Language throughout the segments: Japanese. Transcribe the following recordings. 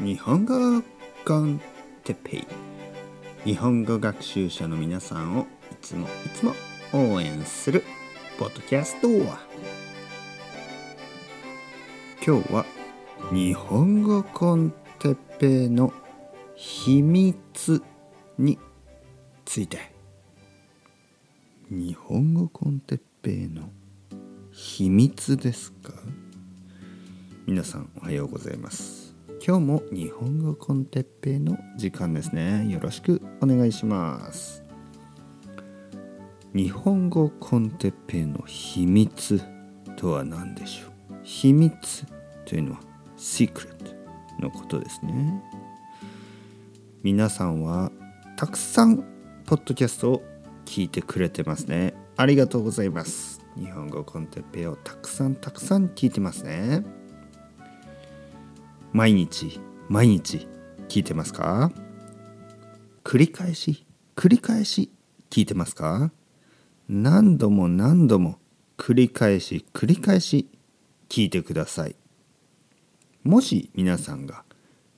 日本語コンテペイ。日本語学習者の皆さんをいつもいつも応援するポッドキャストは。今日は日本語コンテッペイの秘密について。日本語コンテッペイの秘密ですか？皆さんおはようございます。今日も日本語コンテッペの時間ですね。よろしくお願いします。日本語コンテッペの秘密とは何でしょう？秘密というのは secret のことですね。皆さんはたくさんポッドキャストを聞いてくれてますね。ありがとうございます。日本語コンテッペをたくさんたくさん聞いてますね。毎日毎日聞いてますか？繰り返し繰り返し聞いてますか？何度も何度も繰り返し繰り返し聞いてください。もし皆さんが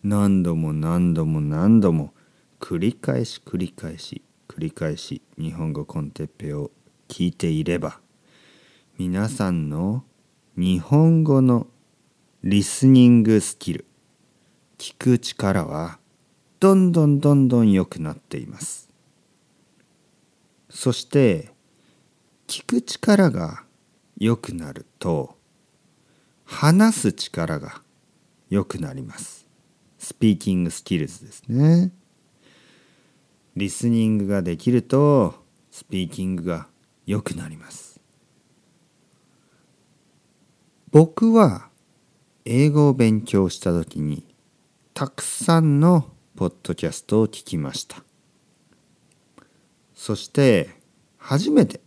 何度も何度も何度も繰り返し繰り返し繰り返し日本語コンテッペを聞いていれば皆さんの日本語のリスニングスキル。聞く力はどんどんどんどん良くなっています。そして聞く力が良くなると話す力が良くなります。スピーキングスキルズですね。リスニングができるとスピーキングが良くなります。僕は英語を勉強した時にたくさんのポッドキャストを聞きました。そして初めて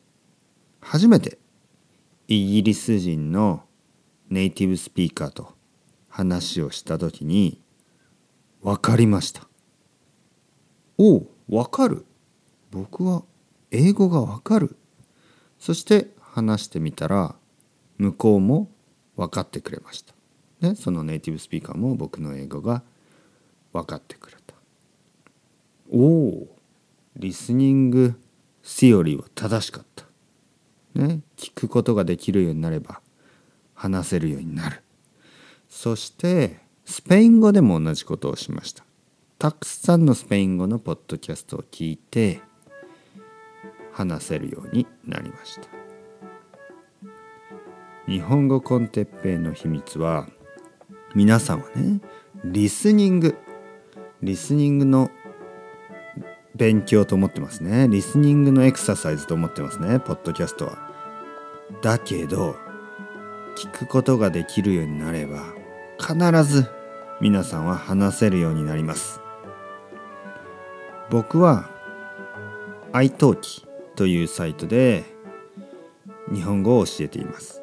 初めてイギリス人のネイティブスピーカーと話をした時に分かりました。おお分かる。僕は英語が分かる。そして話してみたら向こうも分かってくれました。でそのネイティブスピーカーも僕の英語が分かってくれた。おおリスニングシオリーは正しかった。ね聞くことができるようになれば話せるようになる。そしてスペイン語でも同じことをしました。たくさんのスペイン語のポッドキャストを聞いて話せるようになりました。日本語コンテッペイの秘密は皆さんはねリスニングリスニングの勉強と思ってますね。リスニングのエクササイズと思ってますね。ポッドキャストは。だけど聞くことができるようになれば必ず皆さんは話せるようになります。僕は iTalk というサイトで日本語を教えています、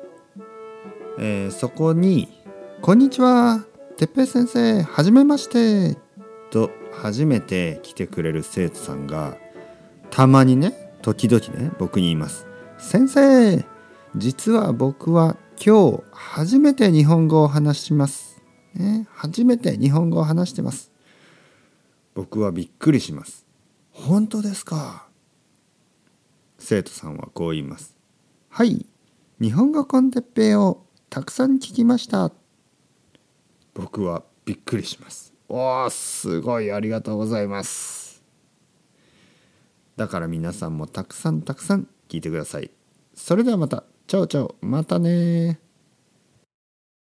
えー、そこに「こんにちは。てっぺい先生はじめまして」と初めて来てくれる生徒さんがたまにね時々ね僕に言います「先生実は僕は今日初めて日本語を話します」ね、初めて日本語を話してます。僕はびっくりします。本当ですか？生徒さんはこう言います。はい日本語コンテッペイをたくさん聞きました。僕はびっくりします。おーすごいありがとうございます。だから皆さんもたくさんたくさん聞いてください。それではまた。チャオチャオ。またね